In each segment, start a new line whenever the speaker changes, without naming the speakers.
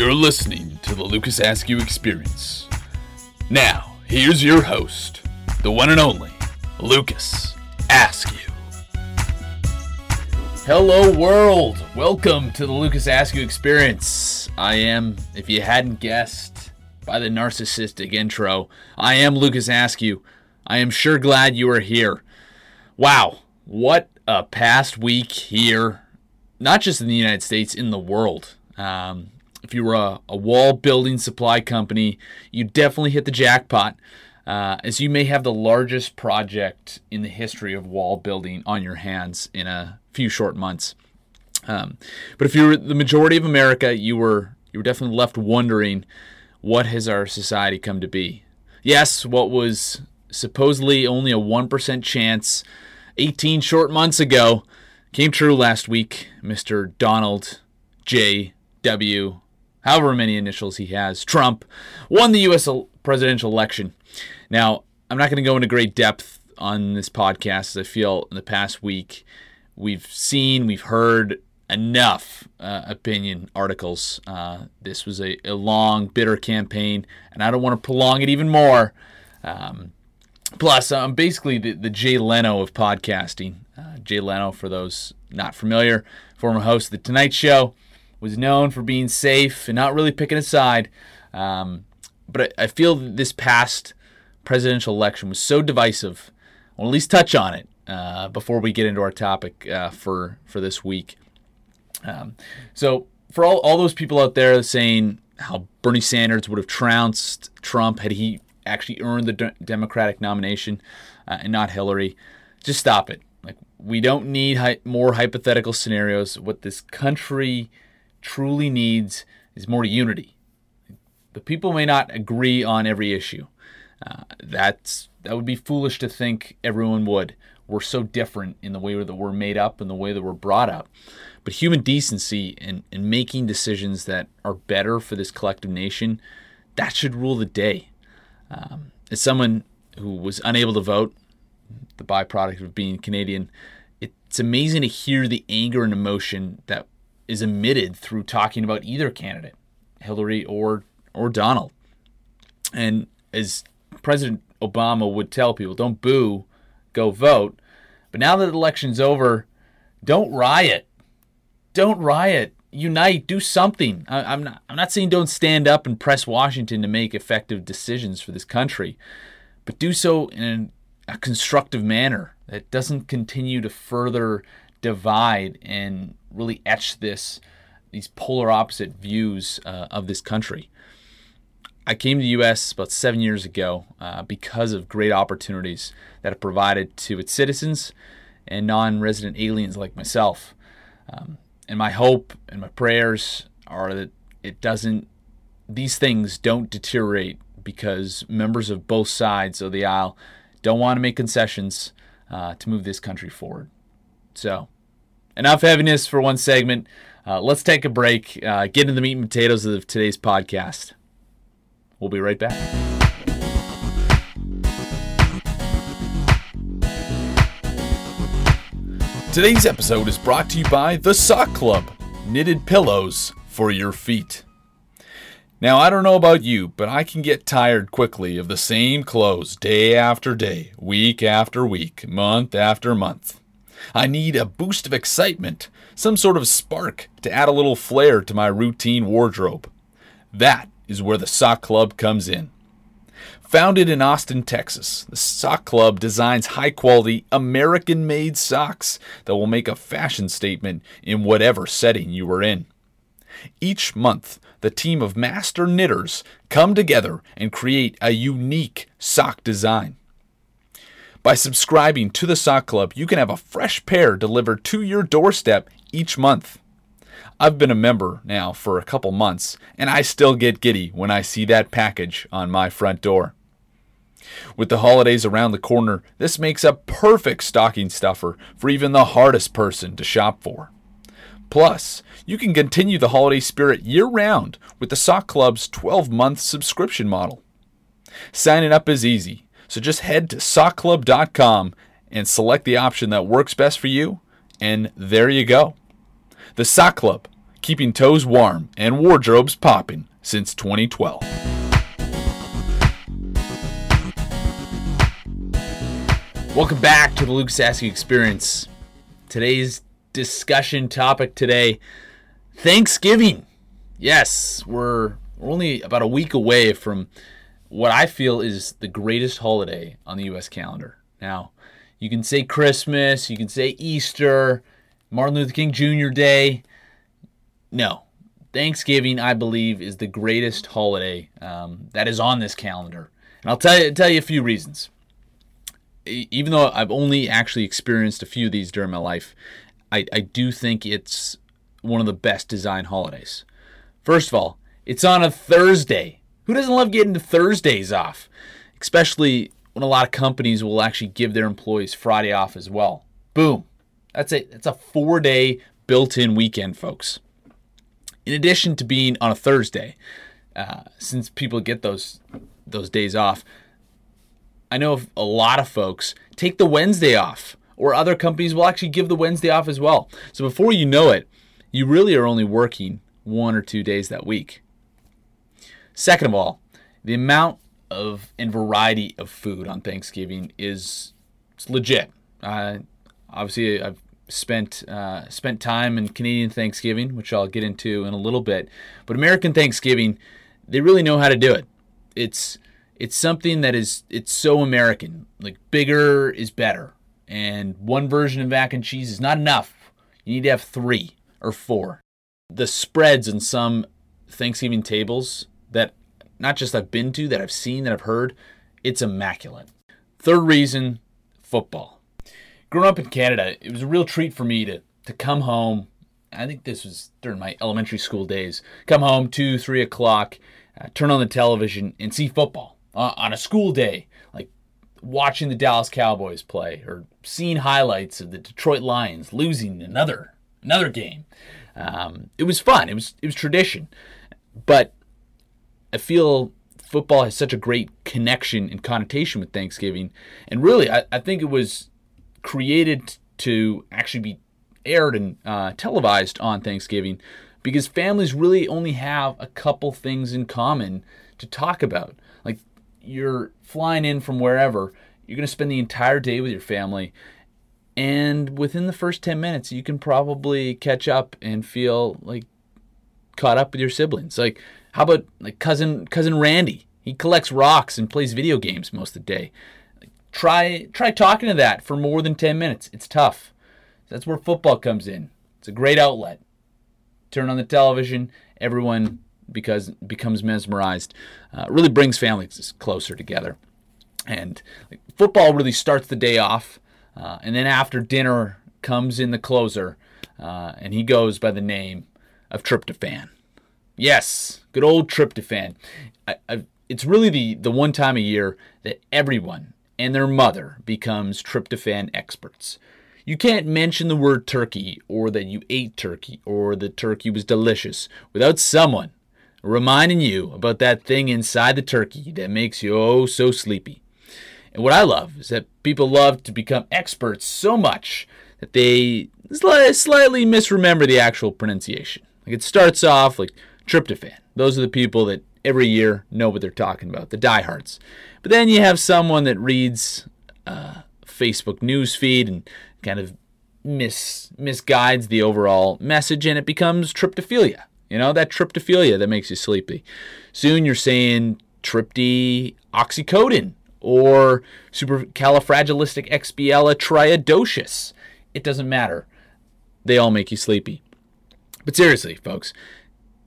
You're listening to the Lucas Askew Experience. Now, here's your host, the one and only Lucas Askew. Hello, world. Welcome to the Lucas Askew Experience. I am, if you hadn't guessed by the narcissistic intro, I am Lucas Askew. I am sure glad you are here. Wow, what a past week here, not just in the United States, in the world. Um, if you were a, a, wall building supply company, you definitely hit the jackpot, uh, as you may have the largest project in the history of wall building on your hands in a few short months. Um, but if you were the majority of America, you were you were definitely left wondering what has our society come to be. Yes, what was supposedly only a one percent chance 18 short months ago came true last week. Mr. Donald J. W however many initials he has, Trump, won the U.S. presidential election. Now, I'm not going to go into great depth on this podcast, as I feel in the past week we've seen, we've heard enough uh, opinion articles. Uh, this was a, a, long, bitter campaign, and I don't want to prolong it even more. Um, plus, I'm basically the, the Jay Leno of podcasting. Uh, Jay Leno, for those not familiar, former host of The Tonight Show was known for being safe and not really picking a side. Um, but I, I feel this past presidential election was so divisive. I'll at least touch on it uh, before we get into our topic uh, for for this week. Um, so for all, all those people out there saying how Bernie Sanders would have trounced Trump had he actually earned the de- Democratic nomination uh, and not Hillary, just stop it. Like we don't need more hypothetical scenarios. What this country truly needs is more unity. The people may not agree on every issue. Uh, that's that would be foolish to think everyone would. We're so different in the way that we're made up and the way that we're brought up. But human decency and, and making decisions that are better for this collective nation, that should rule the day. Um, as someone who was unable to vote, the byproduct of being Canadian, it's amazing to hear the anger and emotion that is emitted through talking about either candidate, Hillary or or Donald. And as President Obama would tell people, don't boo, go vote. But now that the election's over, don't riot. Don't riot. Unite. Do something. I, am not. I'm not saying don't stand up and press Washington to make effective decisions for this country, but do so in a constructive manner that doesn't continue to further divide and really etch this these polar opposite views uh, of this country. I came to the U.S. about seven years ago uh, because of great opportunities that it provided to its citizens and non-resident aliens like myself. Um, and my hope and my prayers are that it doesn't; these things don't deteriorate because members of both sides of the aisle don't want to make concessions uh, to move this country forward. So enough heaviness for one segment. Uh, let's take a break, uh, get into the meat and potatoes of today's podcast. We'll be right back. Today's episode is brought to you by The Sock Club knitted pillows for your feet. Now, I don't know about you, but I can get tired quickly of the same clothes day after day, week after week, month after month. I need a boost of excitement, some sort of spark to add a little flair to my routine wardrobe. That is where the Sock Club comes in. Founded in Austin, Texas, the Sock Club designs high quality, American made socks that will make a fashion statement in whatever setting you are in. Each month, the team of master knitters come together and create a unique sock design. By subscribing to the Sock Club, you can have a fresh pair delivered to your doorstep each month. I've been a member now for a couple months, and I still get giddy when I see that package on my front door. With the holidays around the corner, this makes a perfect stocking stuffer for even the hardest person to shop for. Plus, you can continue the holiday spirit year round with the Sock Club's 12 month subscription model. Signing up is easy. So just head to sockclub.com and select the option that works best for you, and there you go. The Sock Club, keeping toes warm and wardrobes popping since 2012. Welcome back to the Luke Askew Experience. Today's discussion topic today Thanksgiving. Yes, we're, we're only about a week away from what I feel is the greatest holiday on the US calendar. Now, you can say Christmas, you can say Easter, Martin Luther King Jr. Day. No, Thanksgiving, I believe, is the greatest holiday um, that is on this calendar. And I'll tell you, tell you a few reasons. Even though I've only actually experienced a few of these during my life, I, I do think it's one of the best design holidays. First of all, it's on a Thursday. Who doesn't love getting the Thursdays off? Especially when a lot of companies will actually give their employees Friday off as well. Boom. That's it. That's a four day built in weekend, folks. In addition to being on a Thursday, uh, since people get those those days off, I know a lot of folks take the Wednesday off, or other companies will actually give the Wednesday off as well. So before you know it, you really are only working one or two days that week. Second of all, the amount of and variety of food on Thanksgiving is legit. Uh, obviously, I've spent uh, spent time in Canadian Thanksgiving, which I'll get into in a little bit. But American Thanksgiving, they really know how to do it. It's it's something that is it's so American. Like bigger is better, and one version of mac and cheese is not enough. You need to have three or four. The spreads in some Thanksgiving tables that not just I've been to, that I've seen, that I've heard, it's immaculate. Third reason, football. Growing up in Canada, it was a real treat for me to to come home. I think this was during my elementary school days. Come home two, three o'clock, uh, turn on the television and see football uh, on a school day, like watching the Dallas Cowboys play or seeing highlights of the Detroit Lions losing another another game. Um, it was fun. It was it was tradition, but I feel football has such a great connection and connotation with Thanksgiving, and really, I, I think it was created to actually be aired and uh, televised on Thanksgiving because families really only have a couple things in common to talk about. Like you're flying in from wherever, you're going to spend the entire day with your family, and within the first 10 minutes you can probably catch up and feel like caught up with your siblings like how about like cousin cousin randy? He collects rocks and plays video games most of the day. Try try talking to that for more than 10 minutes. It's tough. That's where football comes in. It's a great outlet. Turn on the television everyone because becomes mesmerized. Uh, really brings families closer together. And like, football really starts the day off uh, and then after dinner comes in the closer, uh, and he goes by the name of tryptophan. Yes, good old tryptophan. I, I, it's really the, the one time a year that everyone and their mother becomes tryptophan experts. You can't mention the word turkey or that you ate turkey or the turkey was delicious without someone reminding you about that thing inside the turkey that makes you oh so sleepy. And what I love is that people love to become experts so much that they slightly misremember the actual pronunciation. Like it starts off like tryptophan. Those are the people that every year know what they're talking about, the diehards. But then you have someone that reads uh, Facebook news feed and kind of mis misguides the overall message, and it becomes tryptophilia. You know that tryptophilia that makes you sleepy. Soon you're saying trypty oxycodone or supercalifragilisticexpialidocious. It doesn't matter. They all make you sleepy. But seriously, folks,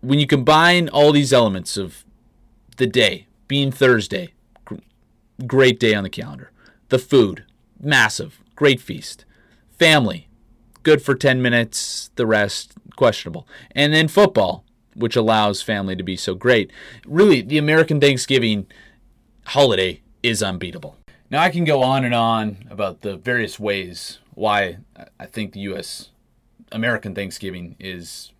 when you combine all these elements of the day, being Thursday, great day on the calendar, the food, massive, great feast, family, good for 10 minutes, the rest, questionable, and then football, which allows family to be so great. Really, the American Thanksgiving holiday is unbeatable. Now, I can go on and on about the various ways why I think the U.S. American Thanksgiving is,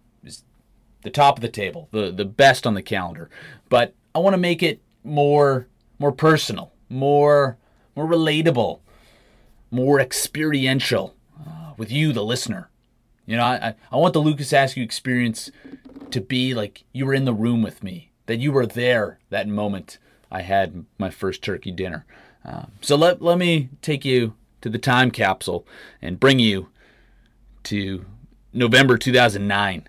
the top of the table, the, the best on the calendar. But I want to make it more more personal, more more relatable, more experiential uh, with you, the listener. You know, I, I want the Lucas Askew experience to be like you were in the room with me, that you were there that moment I had my first turkey dinner. Um, so let, let me take you to the time capsule and bring you to November 2009.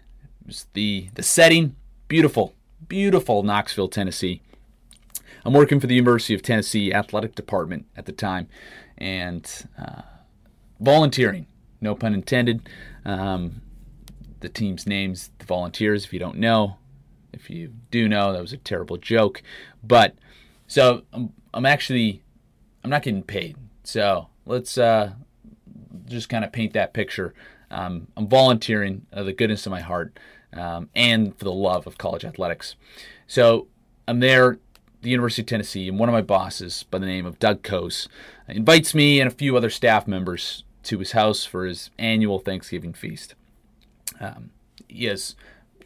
The, the setting, beautiful, beautiful Knoxville, Tennessee. I'm working for the University of Tennessee Athletic Department at the time and uh, volunteering, no pun intended. Um, the team's names, the volunteers, if you don't know. If you do know, that was a terrible joke. But so I'm, I'm actually, I'm not getting paid. So let's uh, just kind of paint that picture. Um, I'm volunteering out of the goodness of my heart um, and for the love of college athletics. So I'm there the University of Tennessee, and one of my bosses, by the name of Doug Coase, invites me and a few other staff members to his house for his annual Thanksgiving feast. Um, he has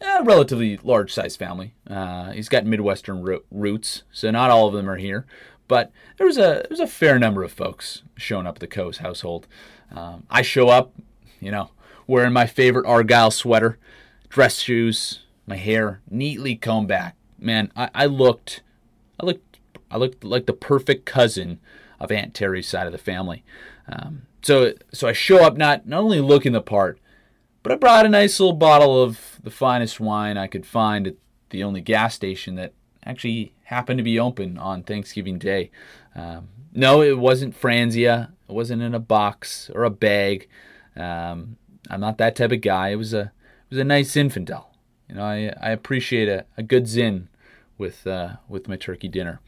a relatively large sized family. Uh, he's got Midwestern ro- roots, so not all of them are here, but there was a there's a fair number of folks showing up at the Coase household. Um, I show up, you know, wearing my favorite Argyle sweater, dress shoes, my hair neatly combed back. Man, I, I looked I looked I looked like the perfect cousin of Aunt Terry's side of the family. Um, so so I show up not not only looking the part, but I brought a nice little bottle of the finest wine I could find at the only gas station that actually happened to be open on Thanksgiving Day. Um, no, it wasn't Franzia. It wasn't in a box or a bag. Um, I'm not that type of guy. It was a was a nice Zinfandel. You know, I, I appreciate a, a good Zin with uh, with my turkey dinner.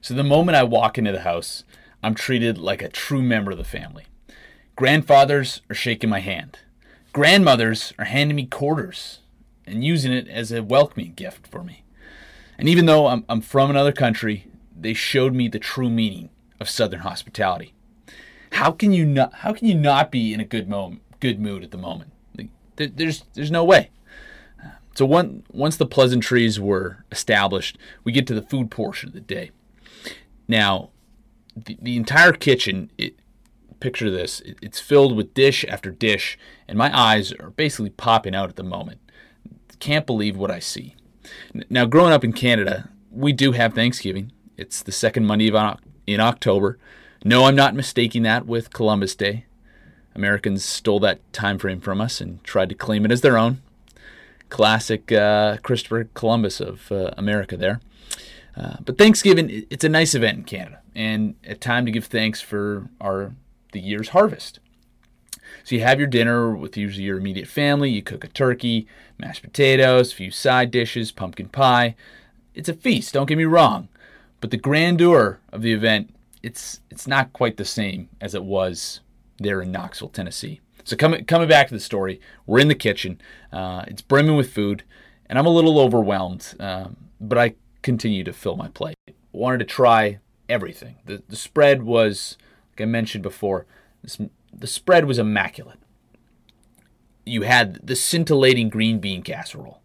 So the moment I walk into the house, I'm treated like a true member of the family. Grandfathers are shaking my hand. Grandmothers are handing me quarters and using it as a welcoming gift for me. And even though I'm, I'm from another country, they showed me the true meaning of Southern hospitality. How can you not? How can you not be in a good moment, good mood at the moment? There's there's no way. So one, once the pleasantries were established, we get to the food portion of the day. Now, the, the entire kitchen, it, picture this, it, it's filled with dish after dish, and my eyes are basically popping out at the moment. Can't believe what I see. Now, growing up in Canada, we do have Thanksgiving. It's the second Monday of, in October. No, I'm not mistaking that with Columbus Day. Americans stole that time frame from us and tried to claim it as their own classic uh, Christopher Columbus of uh, America there. Uh, but Thanksgiving, it's a nice event in Canada and a time to give thanks for our the year's harvest. So you have your dinner with usually your immediate family. You cook a turkey, mashed potatoes, a few side dishes, pumpkin pie. It's a feast. Don't get me wrong, but the grandeur of the event it's it's not quite the same as it was there in Knoxville, Tennessee. So coming coming back to the story, we're in the kitchen. Uh, it's brimming with food, and I'm a little overwhelmed, um, but I continue to fill my plate. Wanted to try everything. The the spread was, like I mentioned before, this, the spread was immaculate. You had the scintillating green bean casserole,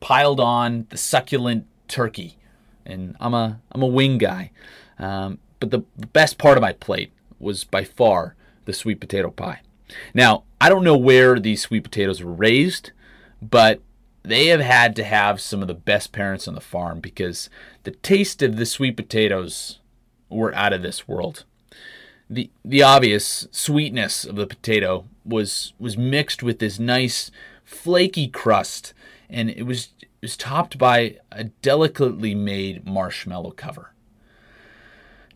piled on the succulent turkey, and I'm a I'm a wing guy. Um, but the best part of my plate was by far the sweet potato pie. Now, I don't know where these sweet potatoes were raised, but they have had to have some of the best parents on the farm because the taste of the sweet potatoes were out of this world. The the obvious sweetness of the potato was was mixed with this nice flaky crust and it was it was topped by a delicately made marshmallow cover.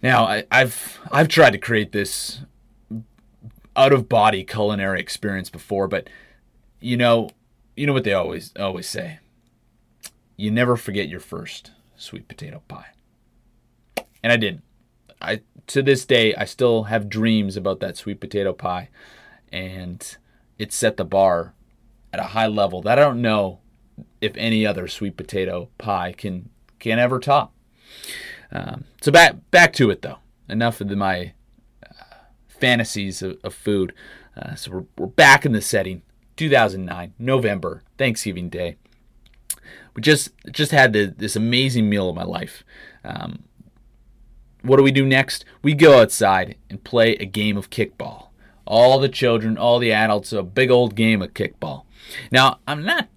Now I, have I've tried to create this out of body culinary experience before, but you know, you know what they always always say. You never forget your first sweet potato pie. And I didn't. I to this day I still have dreams about that sweet potato pie and it set the bar at a high level that I don't know if any other sweet potato pie can can ever top. Um, so back back to it though. Enough of the, my fantasies of, of food. Uh, so we're, we're back in the setting, 2009, November, Thanksgiving Day. We just just had the, this amazing meal of my life. Um, what do we do next? We go outside and play a game of kickball. all the children, all the adults, a big old game of kickball. Now, I'm not.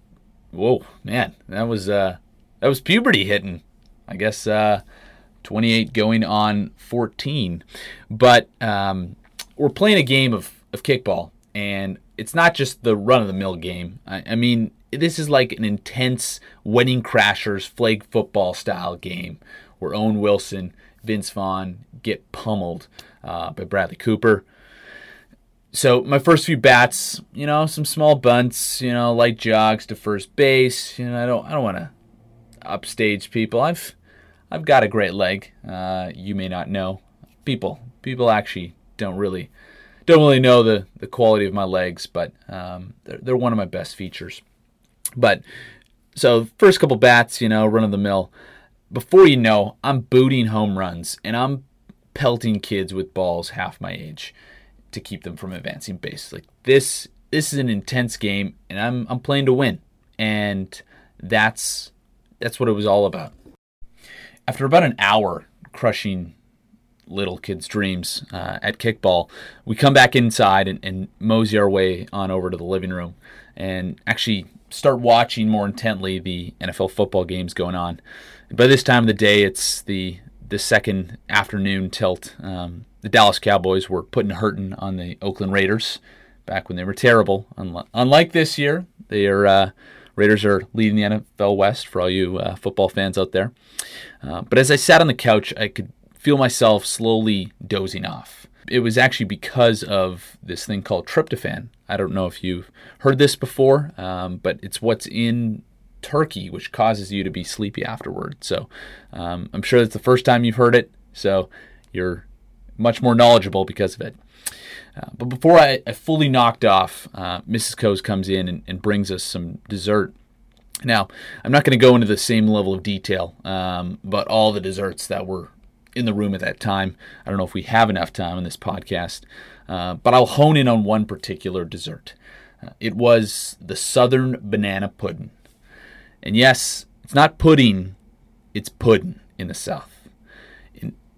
Whoa, man, that was uh, that was puberty hitting. I guess uh, 28 going on 14. But um, we're playing a game of, of kickball, and it's not just the run of the mill game. I, I, mean, this is like an intense wedding crashers flag football style game where Owen Wilson, Vince Vaughn get pummeled uh, by Bradley Cooper. So my first few bats, you know, some small bunts, you know, light jogs to first base. You know, I don't, I don't want to upstage people. I've I've got a great leg. Uh, you may not know. People people actually don't really don't really know the, the quality of my legs, but um, they're, they're one of my best features. But so first couple bats, you know, run of the mill. Before you know, I'm booting home runs and I'm pelting kids with balls half my age to keep them from advancing base. Like this this is an intense game and I'm I'm playing to win. And that's that's what it was all about. After about an hour crushing little kids' dreams uh, at kickball, we come back inside and, and mosey our way on over to the living room and actually start watching more intently the NFL football games going on. By this time of the day, it's the the second afternoon tilt. Um, the Dallas Cowboys were putting hurting on the Oakland Raiders back when they were terrible. Unlike this year, they are uh, Raiders are leading the NFL West for all you uh, football fans out there. Uh, but as I sat on the couch, I could feel myself slowly dozing off. It was actually because of this thing called tryptophan. I don't know if you've heard this before, um, but it's what's in turkey which causes you to be sleepy afterward. So um, I'm sure it's the first time you've heard it, so you're much more knowledgeable because of it. Uh, but before I, I, fully knocked off, uh, Mrs. Coase comes in and, and, brings us some dessert. Now, I'm not going to go into the same level of detail um, about all the desserts that were in the room at that time. I don't know if we have enough time in this podcast, uh, but I'll hone in on one particular dessert. Uh, it was the Southern Banana Pudding. And yes, it's not pudding, it's pudding in the South.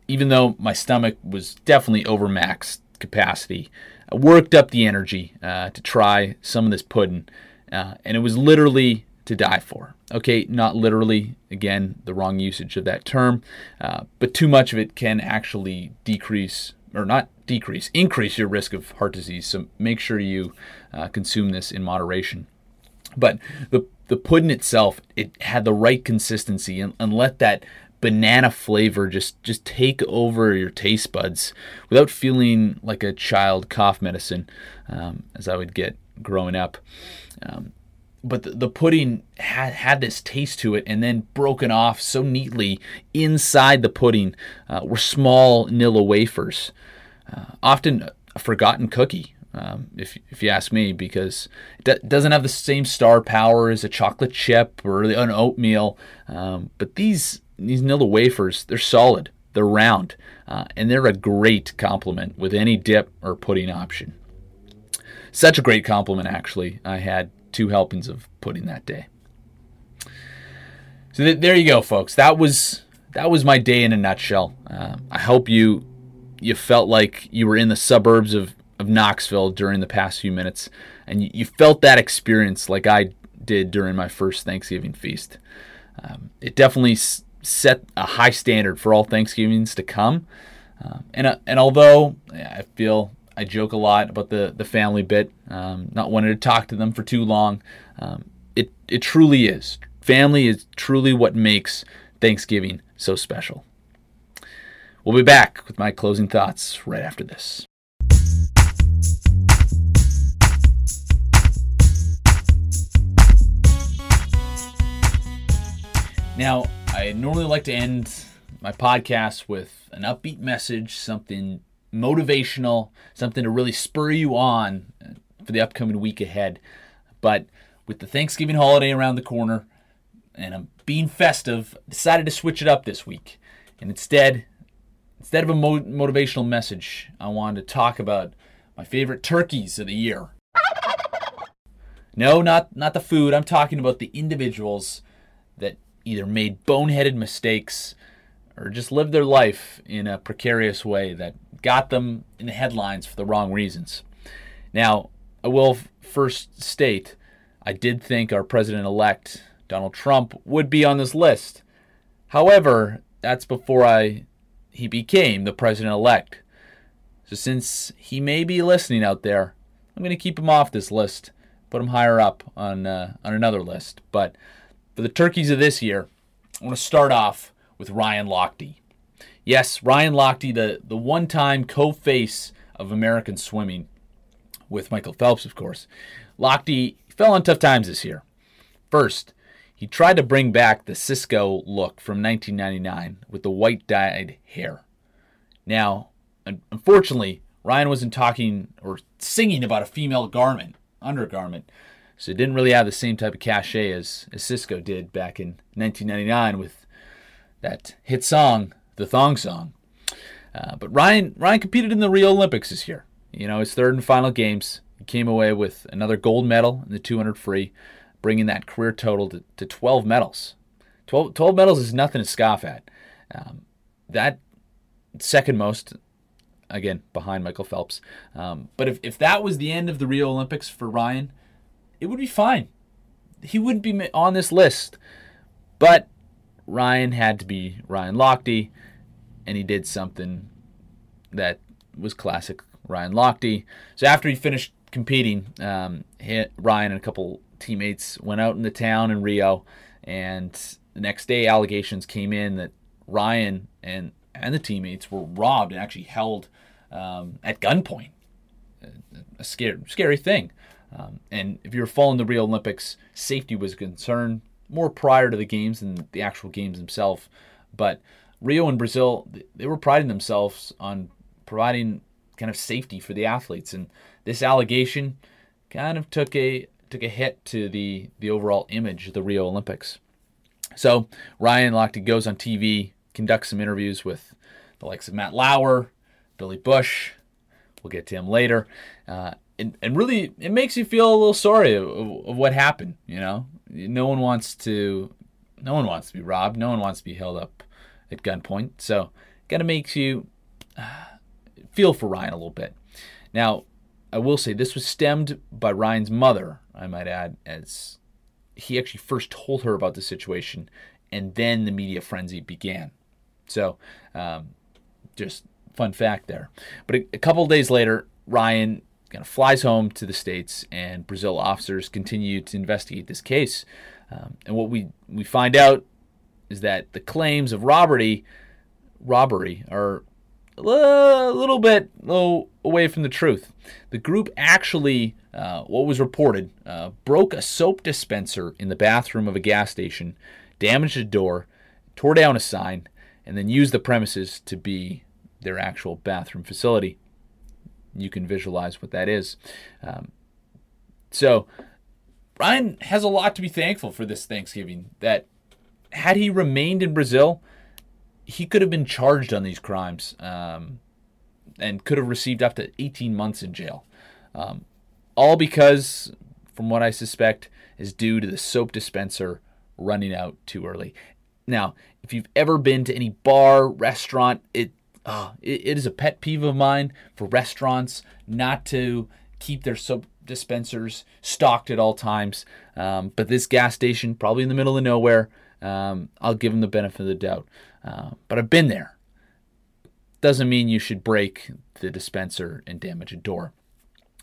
Even though my stomach was definitely over max capacity. I worked up the energy uh, to try some of this pudding, uh, and it was literally to die for. Okay, not literally, again, the wrong usage of that term, uh, but too much of it can actually decrease, or not decrease, increase your risk of heart disease. So make sure you uh, consume this in moderation. But the the pudding itself, it had the right consistency, and, and let that banana flavor just just take over your taste buds without feeling like a child cough medicine um, as I would get growing up. Um, but the, the, pudding had had this taste to it, and then broken off so neatly inside the pudding uh, were small Nilla wafers, uh, often a forgotten cookie. Um, if, if you ask me, because it doesn't have the same star power as a chocolate chip or an oatmeal, um, but these these Nilla wafers, they're solid, they're round, uh, and they're a great complement with any dip or pudding option. Such a great compliment, actually. I had two helpings of pudding that day. So th- there you go, folks. That was that was my day in a nutshell. Uh, I hope you you felt like you were in the suburbs of, of Knoxville during the past few minutes, and you, you felt that experience like I did during my first Thanksgiving feast. Um, it definitely s- set a high standard for all Thanksgivings to come. Uh, and uh, and although I feel I joke a lot about the the family bit, um, not wanting to talk to them for too long, um, it it truly is. Family is truly what makes Thanksgiving so special. We'll be back with my closing thoughts right after this. Now, I normally like to end my podcast with an upbeat message, something motivational, something to really spur you on for the upcoming week ahead. But with the Thanksgiving holiday around the corner and I'm being festive, decided to switch it up this week. And instead, instead of a mo- motivational message, I wanted to talk about my favorite turkeys of the year. No, not not the food. I'm talking about the individuals that either made boneheaded mistakes or just lived their life in a precarious way that got them in the headlines for the wrong reasons. Now, I will first state I did think our president elect, Donald Trump, would be on this list. However, that's before I he became the president elect. So since he may be listening out there, I'm going to keep him off this list, put him higher up on uh, on another list. But for the turkeys of this year, I want to start off with Ryan Lochte. Yes, Ryan Lochte, the, the one time co face of American swimming, with Michael Phelps, of course. Lochte fell on tough times this year. First, he tried to bring back the Sisqó look from 1999 with the white dyed hair. Now, unfortunately, Ryan wasn't talking or singing about a female garment, undergarment, so it didn't really have the same type of cachet as, as Sisqó did back in 1999 with that hit song, the Thong Song. Uh, but Ryan Ryan competed in the Rio Olympics this year. You know, his third and final games. He came away with another gold medal in the 200 free, bringing that career total to, to 12 medals. 12, 12 medals is nothing to scoff at. Um, that second most, again, behind Michael Phelps. Um, but if, if that was the end of the Rio Olympics for Ryan, it would be fine. He wouldn't be on this list. But Ryan had to be Ryan Lochte, and he did something that was classic Ryan Lochte. So after he finished competing, um, Ryan and a couple teammates went out in the town in Rio, and the next day allegations came in that Ryan and and the teammates were robbed and actually held um, at gunpoint. A, a scary, scary thing. Um, and if you're following the Rio Olympics, safety was a concern more prior to the games than the actual games themselves. But Rio and Brazil, they were priding themselves on providing kind of safety for the athletes, and this allegation kind of took a took a hit to the the overall image of the Rio Olympics. So Ryan Lochte goes on TV, conducts some interviews with the likes of Matt Lauer, Billy Bush. We'll get to him later. Uh, and, and really, it makes you feel a little sorry of, of what happened. You know, no one wants to no one wants to be robbed. No one wants to be held up at gunpoint. So it kind of makes you uh, feel for ryan a little bit. Now i will say this was stemmed by ryan's mother i might add as he actually first told her about the situation and then the media frenzy began. So um, just fun fact there. But a, a couple days later ryan kind of flies home to the states, and Brazil officers continue to investigate this case. Um, and what we we find out is that the claims of robbery robbery are a little bit away from the truth. The group actually, uh, what was reported, uh, broke a soap dispenser in the bathroom of a gas station, damaged a door, tore down a sign, and then used the premises to be their actual bathroom facility you can visualize what that is. Um, so Ryan has a lot to be thankful for this Thanksgiving. That had he remained in Brazil, he could have been charged on these crimes um, and could have received up to 18 months in jail. Um, all because, from what I suspect, is due to the soap dispenser running out too early. Now, if you've ever been to any bar, restaurant, it oh, it, it is a pet peeve of mine for restaurants not to keep their soap dispensers stocked at all times. Um, but this gas station, probably in the middle of nowhere, um, I'll give them the benefit of the doubt. Uh, but I've been there. Doesn't mean you should break the dispenser and damage a door.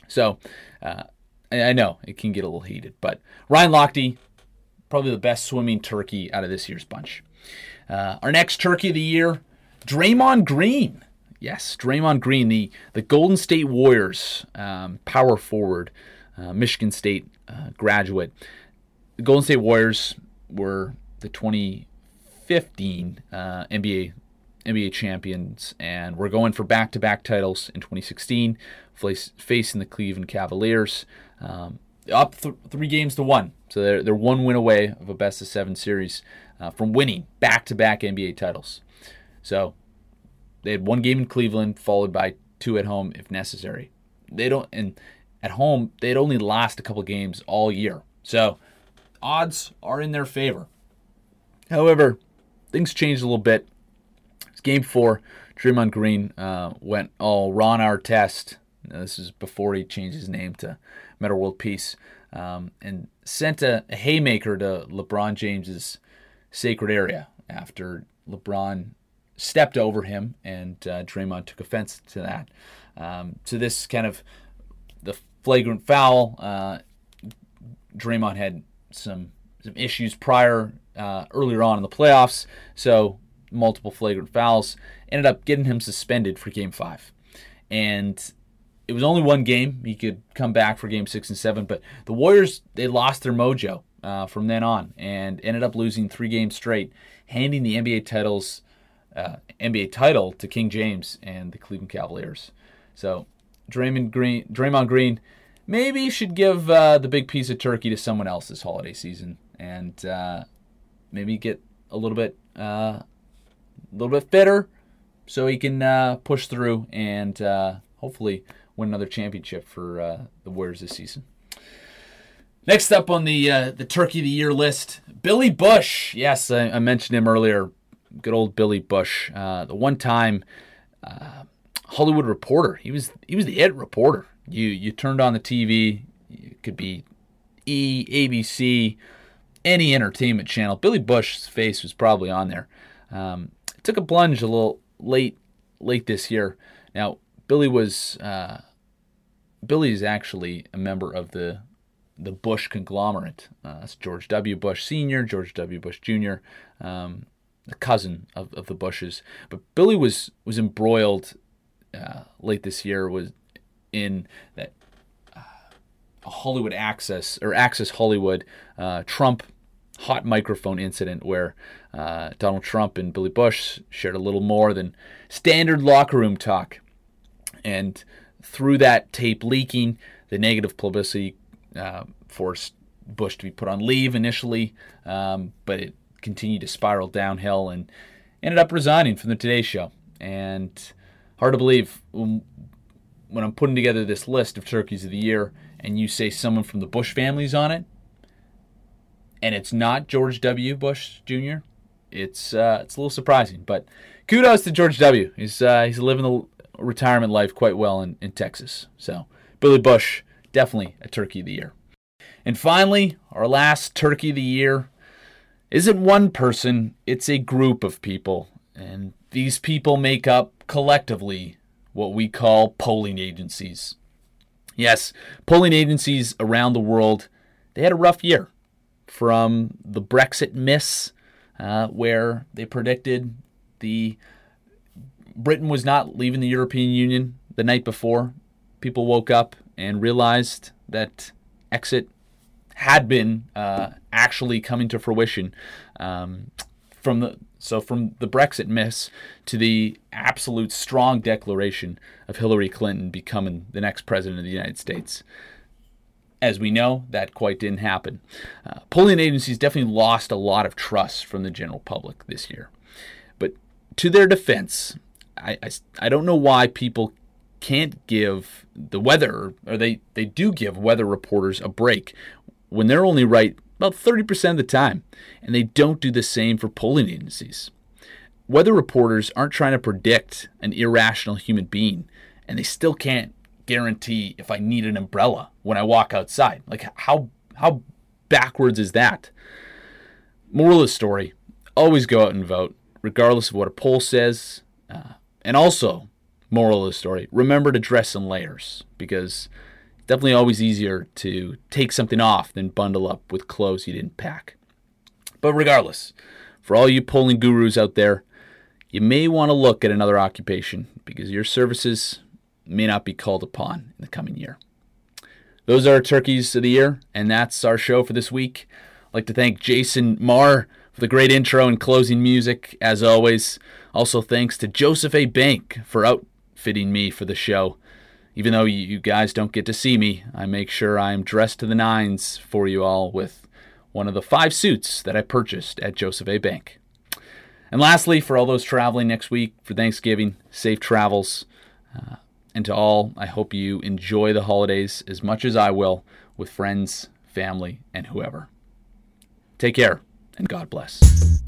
So uh, I, I know it can get a little heated, but Ryan Lochte, probably the best swimming turkey out of this year's bunch. Uh, our next turkey of the year Draymond Green. Yes, Draymond Green, the, the Golden State Warriors um, power forward, uh, Michigan State uh, graduate. The Golden State Warriors were the 2015 uh, NBA NBA champions, and we're going for back-to-back titles in 2016, facing the Cleveland Cavaliers. Um, up th- three games to one, so they're they're one win away of a best of seven series uh, from winning back-to-back NBA titles. So they had one game in Cleveland, followed by two at home if necessary. They don't, and at home they'd only lost a couple games all year. So odds are in their favor. However, things changed a little bit. It's game four. Draymond Green uh, went all Ron Artest Now, this is before he changed his name to Metta World Peace, um, and sent a, a haymaker to LeBron James's sacred area after LeBron stepped over him, and uh, Draymond took offense to that. Um, so this kind of the flagrant foul. Uh, Draymond had some some issues prior uh, earlier on in the playoffs, so multiple flagrant fouls ended up getting him suspended for Game Five, and it was only one game. He could come back for Game Six and Seven, but the Warriors they lost their mojo uh, from then on and ended up losing three games straight, handing the NBA titles uh, NBA title to King James and the Cleveland Cavaliers. So Draymond Green, Draymond Green, maybe should give uh, the big piece of turkey to someone else this holiday season, and uh, maybe get a little bit, uh, a little bit fitter, so he can uh, push through and uh, hopefully win another championship for the Warriors this season. Next up on the the Turkey of the Year list, Billy Bush. Yes, I, I mentioned him earlier. Good old Billy Bush. the one time Hollywood Reporter. He was he was the it reporter. You you turned on the TV. It could be E, ABC, any entertainment channel. Billy Bush's face was probably on there. Um, took a plunge a little late late this year. Now Billy was uh, Billy is actually a member of the the Bush conglomerate. Uh, that's George W. Bush Sr., George W. Bush Jr., um, a cousin of, of the Bushes. But Billy was was embroiled uh, late this year was in that uh, Hollywood Access or Access Hollywood uh, Trump hot microphone incident where uh, Donald Trump and Billy Bush shared a little more than standard locker room talk. And through that tape leaking, the negative publicity uh, forced Bush to be put on leave initially, um, but it continued to spiral downhill and ended up resigning from the Today Show. And hard to believe when, I'm putting together this list of turkeys of the year and you say someone from the Bush family's on it, and it's not George W. Bush Jr. It's uh, it's a little surprising, but kudos to George W. He's uh, he's living the retirement life quite well in, in Texas. So Billy Bush definitely a turkey of the year. And finally, our last turkey of the year isn't one person; it's a group of people, and these people make up collectively what we call polling agencies. Yes, polling agencies around the world, they had a rough year. From the Brexit miss, uh, where they predicted the Britain was not leaving the European Union the night before, people woke up and realized that exit had been uh, actually coming to fruition. Um, from the so from the Brexit miss to the absolute strong declaration of Hillary Clinton becoming the next president of the United States. As we know, that quite didn't happen. Uh, polling agencies definitely lost a lot of trust from the general public this year. But to their defense, I, I, I don't know why people can't give the weather, or they, they do give weather reporters a break when they're only right about 30% of the time, and they don't do the same for polling agencies. Weather reporters aren't trying to predict an irrational human being, and they still can't guarantee if I need an umbrella when I walk outside. Like how how backwards is that? Moral of the story: always go out and vote, regardless of what a poll says. Uh, and also, moral of the story: remember to dress in layers because definitely always easier to take something off than bundle up with clothes you didn't pack. But regardless, for all you polling gurus out there, you may want to look at another occupation because your services may not be called upon in the coming year. Those are our turkeys of the year, and that's our show for this week. I'd like to thank Jason Marr for the great intro and closing music, as always. Also, thanks to Joseph A. Bank for outfitting me for the show. Even though you guys don't get to see me, I make sure I am dressed to the nines for you all with one of the five suits that I purchased at Joseph A. Bank. And lastly, for all those traveling next week for Thanksgiving, safe travels. Uh, and to all, I hope you enjoy the holidays as much as I will with friends, family, and whoever. Take care, and God bless.